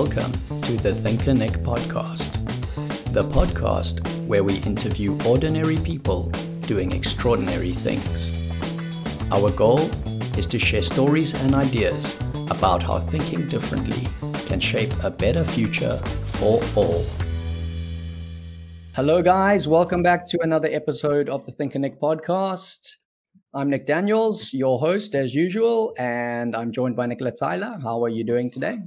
Welcome to the Thinker Nick podcast, the podcast where we interview ordinary people doing extraordinary things. Our goal is to share stories and ideas about how thinking differently can shape a better future for all. Hello, guys. Welcome back to another episode of the Thinker Nick podcast. I'm Nick Daniels, your host as usual, and I'm joined by Nicola Tyler. How are you doing today?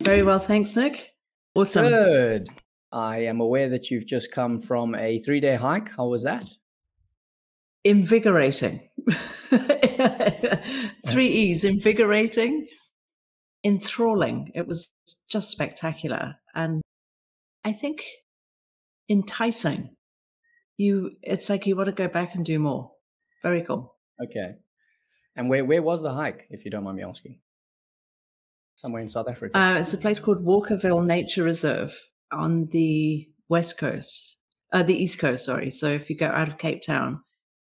Very well, thanks, Nick. Awesome. Good. I am aware that you've just come from a three day hike. How was that? Invigorating. Three E's invigorating, enthralling. It was just spectacular. And I think enticing. You it's like you want to go back and do more. Very cool. Okay. And where, where was the hike, if you don't mind me asking? Somewhere in South Africa. Uh, it's a place called Walkerville Nature Reserve on the west coast, uh, the east coast, sorry. So if you go out of Cape Town,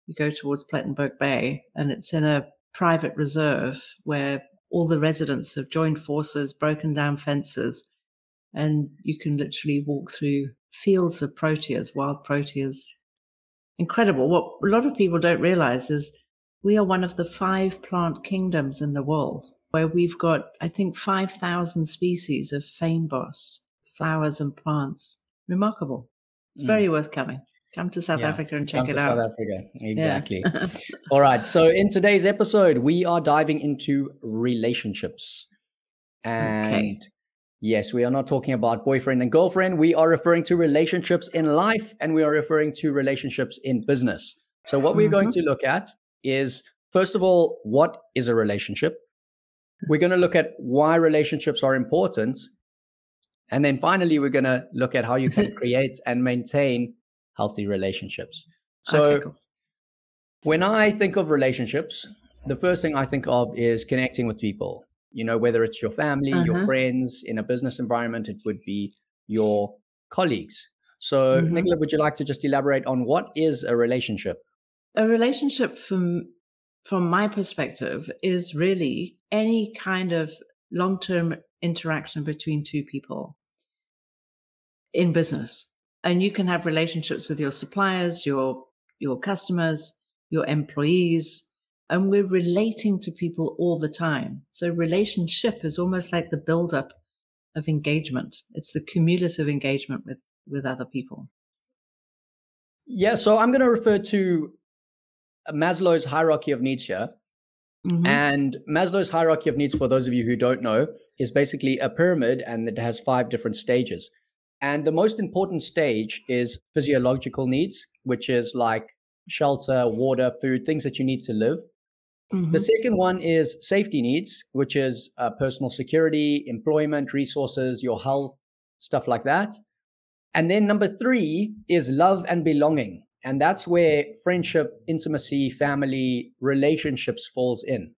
you go towards Plettenberg Bay, and it's in a private reserve where all the residents have joined forces, broken down fences, and you can literally walk through fields of proteas, wild proteas. Incredible. What a lot of people don't realize is we are one of the five plant kingdoms in the world where we've got, I think, 5,000 species of fynbos, flowers and plants. Remarkable. It's very mm. worth coming. Come to South yeah, Africa and check it out. South Africa, exactly. Yeah. All right. So, in today's episode, we are diving into relationships. And okay. yes, we are not talking about boyfriend and girlfriend. We are referring to relationships in life and we are referring to relationships in business. So, what mm-hmm. we're going mm-hmm. to look at is first of all, what is a relationship? We're going to look at why relationships are important. And then finally, we're going to look at how you can create and maintain healthy relationships. So, okay, cool. when I think of relationships, the first thing I think of is connecting with people. You know, whether it's your family, uh-huh. your friends, in a business environment, it would be your colleagues. So, mm-hmm. Nicola, would you like to just elaborate on what is a relationship? A relationship, from from my perspective, is really any kind of long term interaction between two people in business. And you can have relationships with your suppliers, your your customers, your employees, and we're relating to people all the time. So relationship is almost like the buildup of engagement. It's the cumulative engagement with with other people. Yeah, so I'm going to refer to Maslow's hierarchy of needs here. Mm-hmm. And Maslow's hierarchy of needs, for those of you who don't know, is basically a pyramid and it has five different stages. And the most important stage is physiological needs, which is like shelter, water, food, things that you need to live. Mm-hmm. The second one is safety needs, which is uh, personal security, employment, resources, your health, stuff like that. And then number three is love and belonging. And that's where friendship, intimacy, family, relationships falls in.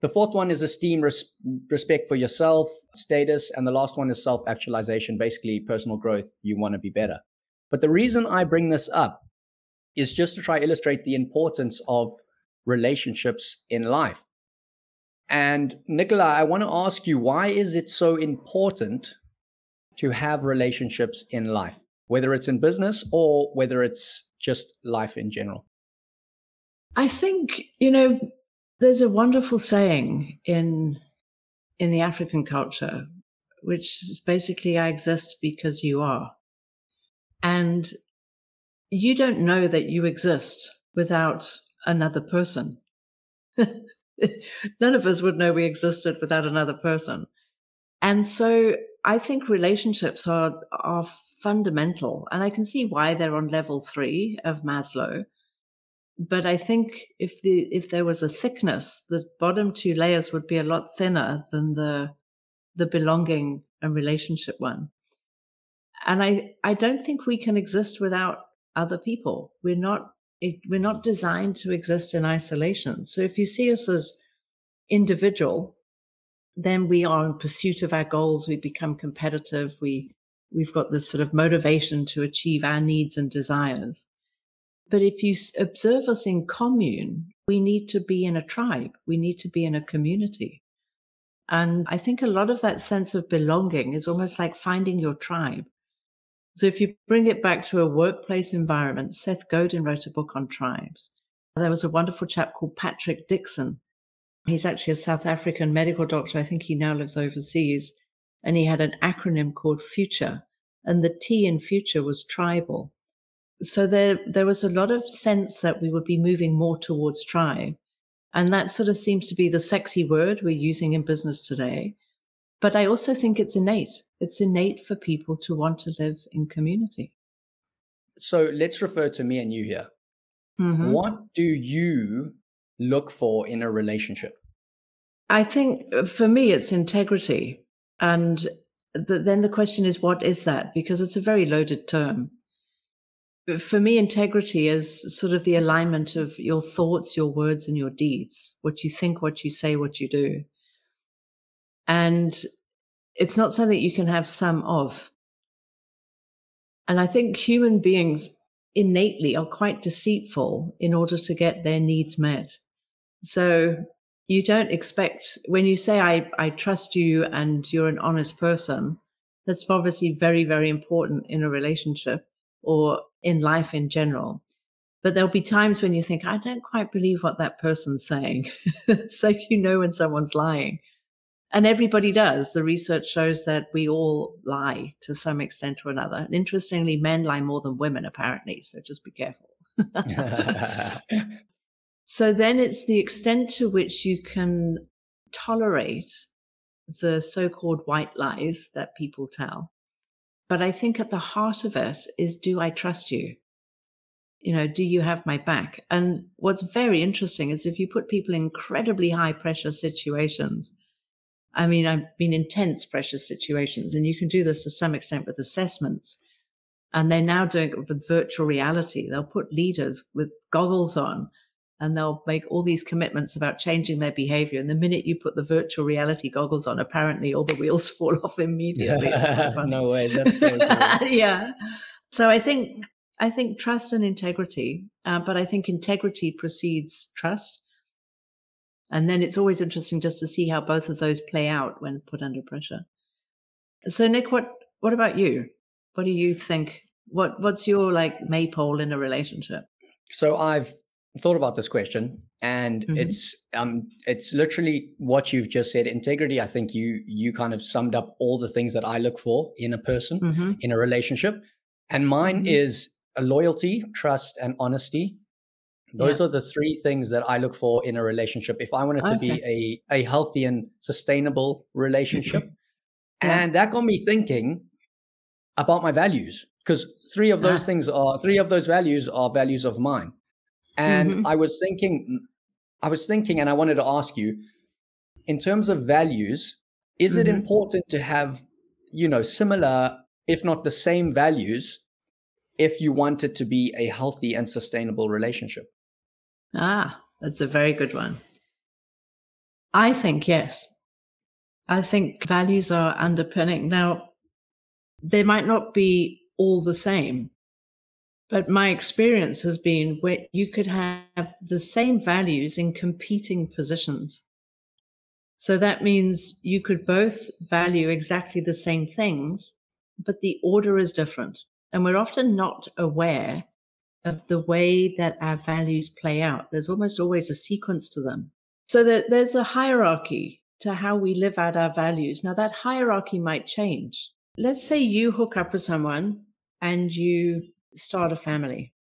The fourth one is esteem, res- respect for yourself, status. And the last one is self actualization, basically personal growth. You want to be better. But the reason I bring this up is just to try illustrate the importance of relationships in life. And Nicola, I want to ask you, why is it so important to have relationships in life, whether it's in business or whether it's just life in general? I think, you know, there's a wonderful saying in in the African culture, which is basically I exist because you are. And you don't know that you exist without another person. None of us would know we existed without another person. And so I think relationships are are fundamental, and I can see why they're on level three of Maslow. But I think if the if there was a thickness, the bottom two layers would be a lot thinner than the the belonging and relationship one. And I I don't think we can exist without other people. We're not we're not designed to exist in isolation. So if you see us as individual, then we are in pursuit of our goals. We become competitive. We we've got this sort of motivation to achieve our needs and desires. But if you observe us in commune, we need to be in a tribe. We need to be in a community. And I think a lot of that sense of belonging is almost like finding your tribe. So if you bring it back to a workplace environment, Seth Godin wrote a book on tribes. There was a wonderful chap called Patrick Dixon. He's actually a South African medical doctor. I think he now lives overseas. And he had an acronym called FUTURE. And the T in future was tribal. So there, there was a lot of sense that we would be moving more towards tribe. And that sort of seems to be the sexy word we're using in business today. But I also think it's innate. It's innate for people to want to live in community. So let's refer to me and you here. Mm-hmm. What do you look for in a relationship? I think uh, for me, it's integrity. And the, then the question is, what is that? Because it's a very loaded term. But for me, integrity is sort of the alignment of your thoughts, your words, and your deeds, what you think, what you say, what you do. And it's not something you can have some of. And I think human beings innately are quite deceitful in order to get their needs met. So you don't expect, when you say, I, I trust you and you're an honest person, that's obviously very, very important in a relationship or in life in general. But there'll be times when you think, I don't quite believe what that person's saying. like you know when someone's lying. And everybody does. The research shows that we all lie to some extent or another. And interestingly, men lie more than women, apparently. So just be careful. so then it's the extent to which you can tolerate the so called white lies that people tell. But I think at the heart of it is do I trust you? You know, do you have my back? And what's very interesting is if you put people in incredibly high pressure situations, I mean, I've been in tense pressure situations, and you can do this to some extent with assessments. And they're now doing it with virtual reality. They'll put leaders with goggles on and they'll make all these commitments about changing their behavior. And the minute you put the virtual reality goggles on, apparently all the wheels fall off immediately. no way. That's so cool. yeah. So I think I think trust and integrity, uh, but I think integrity precedes trust. And then it's always interesting just to see how both of those play out when put under pressure. So, Nick, what what about you? What do you think? What what's your like maypole in a relationship? So I've thought about this question, and mm-hmm. it's um it's literally what you've just said. Integrity. I think you you kind of summed up all the things that I look for in a person mm-hmm. in a relationship, and mine mm-hmm. is a loyalty, trust, and honesty. Those yeah. are the three things that I look for in a relationship. If I want it to okay. be a, a healthy and sustainable relationship. yeah. And that got me thinking about my values because three of those ah. things are three of those values are values of mine. And mm-hmm. I was thinking, I was thinking, and I wanted to ask you, in terms of values, is mm-hmm. it important to have, you know, similar, if not the same values, if you want it to be a healthy and sustainable relationship? Ah, that's a very good one. I think yes. I think values are underpinning. Now, they might not be all the same, but my experience has been where you could have the same values in competing positions. So that means you could both value exactly the same things, but the order is different. And we're often not aware of the way that our values play out. There's almost always a sequence to them. So that there's a hierarchy to how we live out our values. Now that hierarchy might change. Let's say you hook up with someone and you start a family.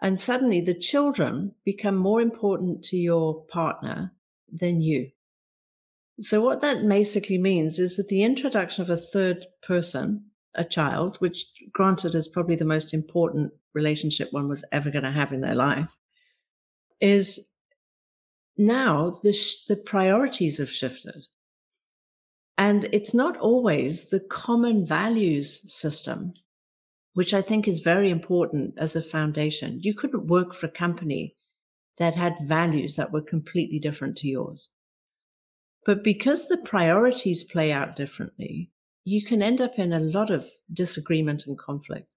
And suddenly the children become more important to your partner than you. So what that basically means is with the introduction of a third person, a child, which granted is probably the most important relationship one was ever going to have in their life, is now the, sh- the priorities have shifted. And it's not always the common values system, which I think is very important as a foundation. You couldn't work for a company that had values that were completely different to yours. But because the priorities play out differently, you can end up in a lot of disagreement and conflict.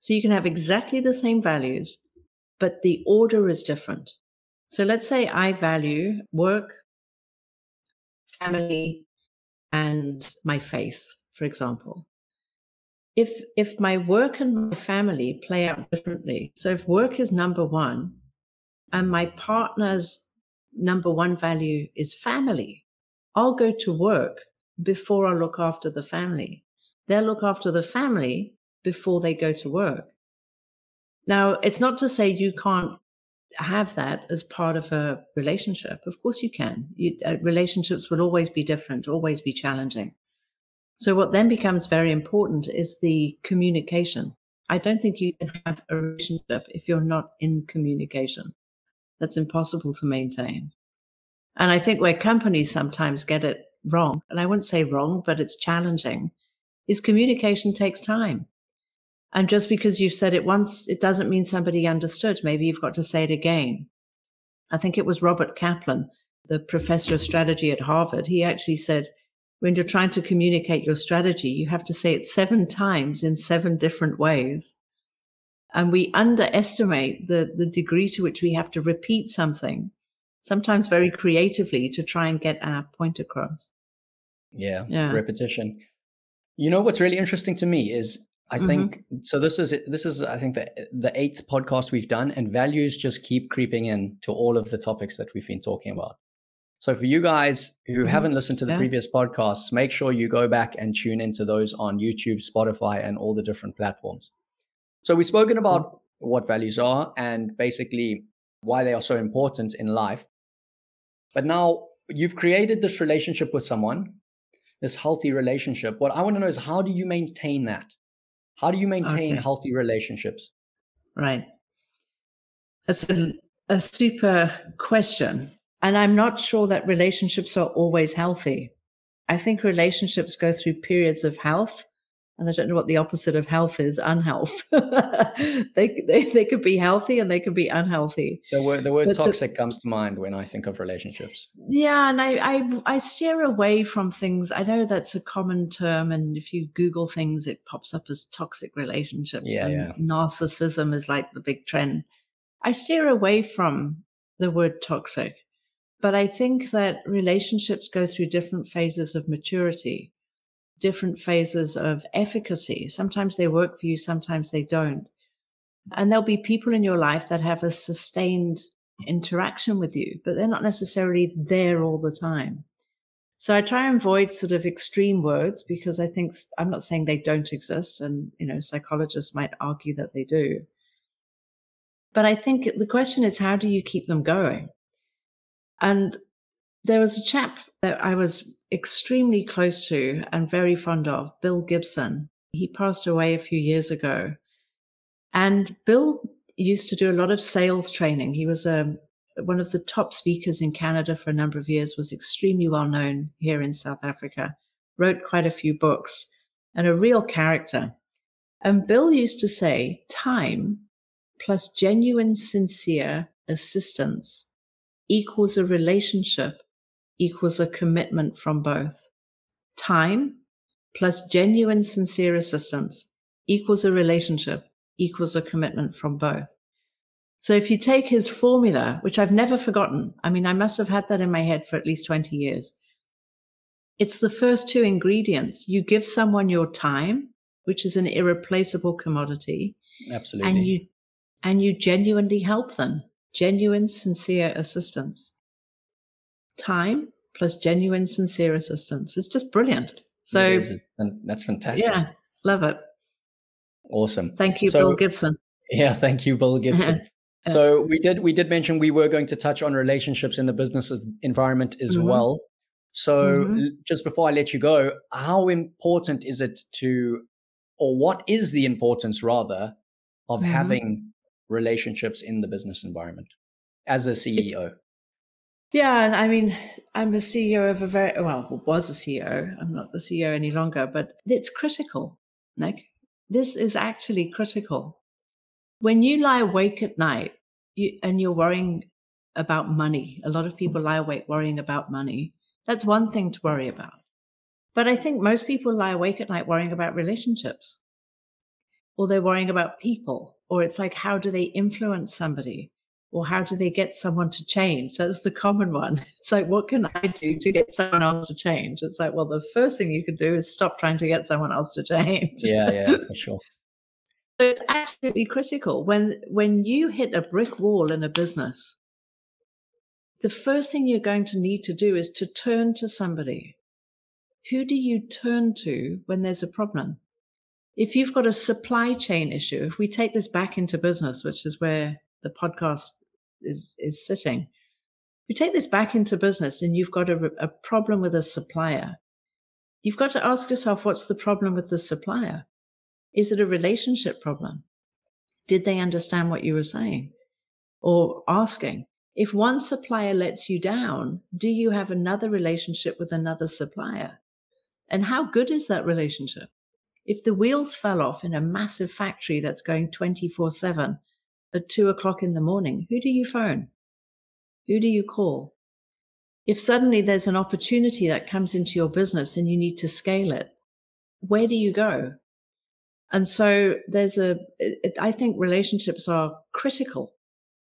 So you can have exactly the same values, but the order is different. So let's say I value work, family and my faith, for example. If if my work and my family play out differently, so if work is number one and my partner's number one value is family, I'll go to work before I look after the family. They'll look after the family before they go to work. Now, it's not to say you can't have that as part of a relationship. Of course, you can. You, uh, relationships will always be different, always be challenging. So, what then becomes very important is the communication. I don't think you can have a relationship if you're not in communication. That's impossible to maintain. And I think where companies sometimes get it wrong, and I wouldn't say wrong, but it's challenging, is communication takes time. And just because you've said it once, it doesn't mean somebody understood. Maybe you've got to say it again. I think it was Robert Kaplan, the professor of strategy at Harvard. He actually said, when you're trying to communicate your strategy, you have to say it seven times in seven different ways. And we underestimate the, the degree to which we have to repeat something, sometimes very creatively, to try and get our point across. Yeah, yeah. repetition. You know what's really interesting to me is I mm-hmm. think so. This is this is I think the the eighth podcast we've done, and values just keep creeping in to all of the topics that we've been talking about. So for you guys who mm-hmm. haven't listened to the yeah. previous podcasts, make sure you go back and tune into those on YouTube, Spotify, and all the different platforms. So we've spoken about what values are and basically why they are so important in life. But now you've created this relationship with someone, this healthy relationship. What I want to know is how do you maintain that? How do you maintain okay. healthy relationships? Right. That's a, a super question. And I'm not sure that relationships are always healthy. I think relationships go through periods of health. And I don't know what the opposite of health is, unhealth. they, they, they could be healthy and they could be unhealthy. The word, the word but toxic the, comes to mind when I think of relationships. Yeah. And I, I, I steer away from things. I know that's a common term. And if you Google things, it pops up as toxic relationships. Yeah, and yeah. narcissism is like the big trend. I steer away from the word toxic but I think that relationships go through different phases of maturity, different phases of efficacy. Sometimes they work for you, sometimes they don't. And there'll be people in your life that have a sustained interaction with you, but they're not necessarily there all the time. So I try and avoid sort of extreme words because I think I'm not saying they don't exist. And, you know, psychologists might argue that they do. But I think the question is, how do you keep them going? And there was a chap that I was extremely close to and very fond of, Bill Gibson. He passed away a few years ago. And Bill used to do a lot of sales training. He was a, um, one of the top speakers in Canada for a number of years, was extremely well known here in South Africa, wrote quite a few books, and a real character. And Bill used to say, time plus genuine, sincere assistance equals a relationship equals a commitment from both. Time plus genuine, sincere assistance equals a relationship equals a commitment from both. So if you take his formula, which I've never forgotten, I mean, I must have had that in my head for at least 20 years. It's the first two ingredients. You give someone your time, which is an irreplaceable commodity. Absolutely. And you, and you genuinely help them genuine, sincere assistance. Time plus genuine, sincere assistance. It's just brilliant. So that's fantastic. Yeah, love it. Awesome. Thank you, so, Bill Gibson. Yeah, thank you, Bill Gibson. so we did we did mention we were going to touch on relationships in the business environment as mm-hmm. well. So mm-hmm. just before I let you go, how important is it to, or what is the importance rather, of mm-hmm. having relationships in the business environment as a CEO? It's, yeah, I mean, I'm a CEO of a very well, was a CEO. I'm not the CEO any longer, but it's critical, Nick. This is actually critical. When you lie awake at night you, and you're worrying about money, a lot of people lie awake worrying about money. That's one thing to worry about. But I think most people lie awake at night worrying about relationships, or they're worrying about people or it's like how do they influence somebody Or how do they get someone to change? That's the common one. It's like, what can I do to get someone else to change? It's like, well, the first thing you can do is stop trying to get someone else to change. Yeah, yeah, for sure. so it's absolutely critical when when you hit a brick wall in a business. The first thing you're going to need to do is to turn to somebody. Who do you turn to when there's a problem? If you've got a supply chain issue, if we take this back into business, which is where the podcast is, is sitting, you take this back into business and you've got a, a problem with a supplier, you've got to ask yourself, what's the problem with the supplier? Is it a relationship problem? Did they understand what you were saying? Or asking, if one supplier lets you down, do you have another relationship with another supplier? And how good is that relationship? If the wheels fell off in a massive factory that's going 24 7 at two o'clock in the morning, who do you phone? Who do you call? If suddenly there's an opportunity that comes into your business and you need to scale it, where do you go? And so there's a, I think relationships are critical,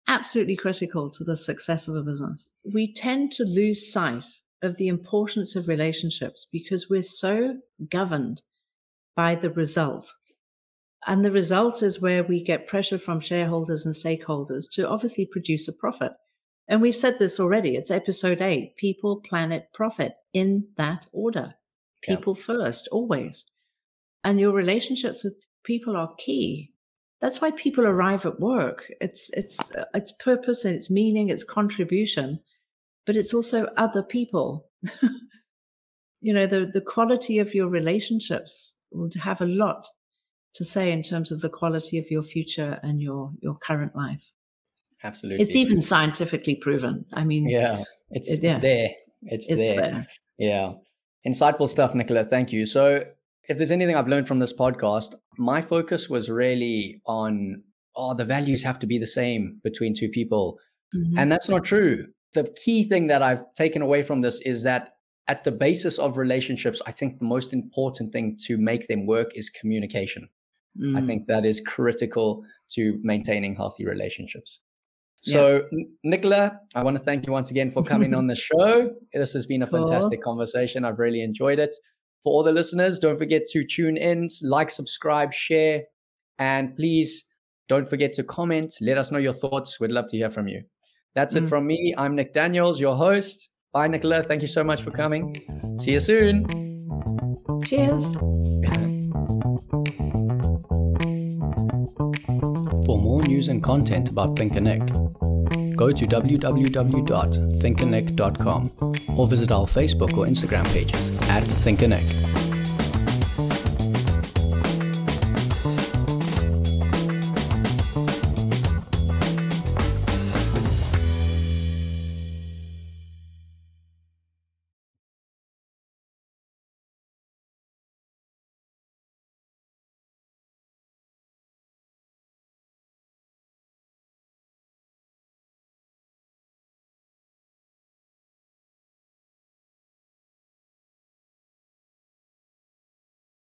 absolutely critical to the success of a business. We tend to lose sight of the importance of relationships because we're so governed by the result. And the result is where we get pressure from shareholders and stakeholders to obviously produce a profit. And we've said this already. It's episode eight people, planet, profit in that order. People yeah. first, always. And your relationships with people are key. That's why people arrive at work. It's, it's, it's purpose and its meaning, its contribution but it's also other people. you know, the, the quality of your relationships will have a lot to say in terms of the quality of your future and your, your current life. Absolutely. It's even scientifically proven. I mean, yeah, it's, it, yeah. it's there. It's, it's there. there. Yeah. Insightful stuff, Nicola. Thank you. So, if there's anything I've learned from this podcast, my focus was really on, oh, the values have to be the same between two people. Mm-hmm. And that's not true the key thing that I've taken away from this is that at the basis of relationships, I think the most important thing to make them work is communication. Mm. I think that is critical to maintaining healthy relationships. So, yeah. Nicola, I want to thank you once again for coming on the show. This has been a fantastic cool. conversation. I've really enjoyed it. For all the listeners, don't forget to tune in, like, subscribe, share, and please don't forget to comment. Let us know your thoughts. We'd love to hear from you. That's mm. it from me. I'm Nick Daniels, your host. Bye, Nicola. Thank you so much for coming. See you soon. Cheers. For more news and content about Think and Nick, go to www.thinkandnick.com or visit our Facebook or Instagram pages at Think and Nick.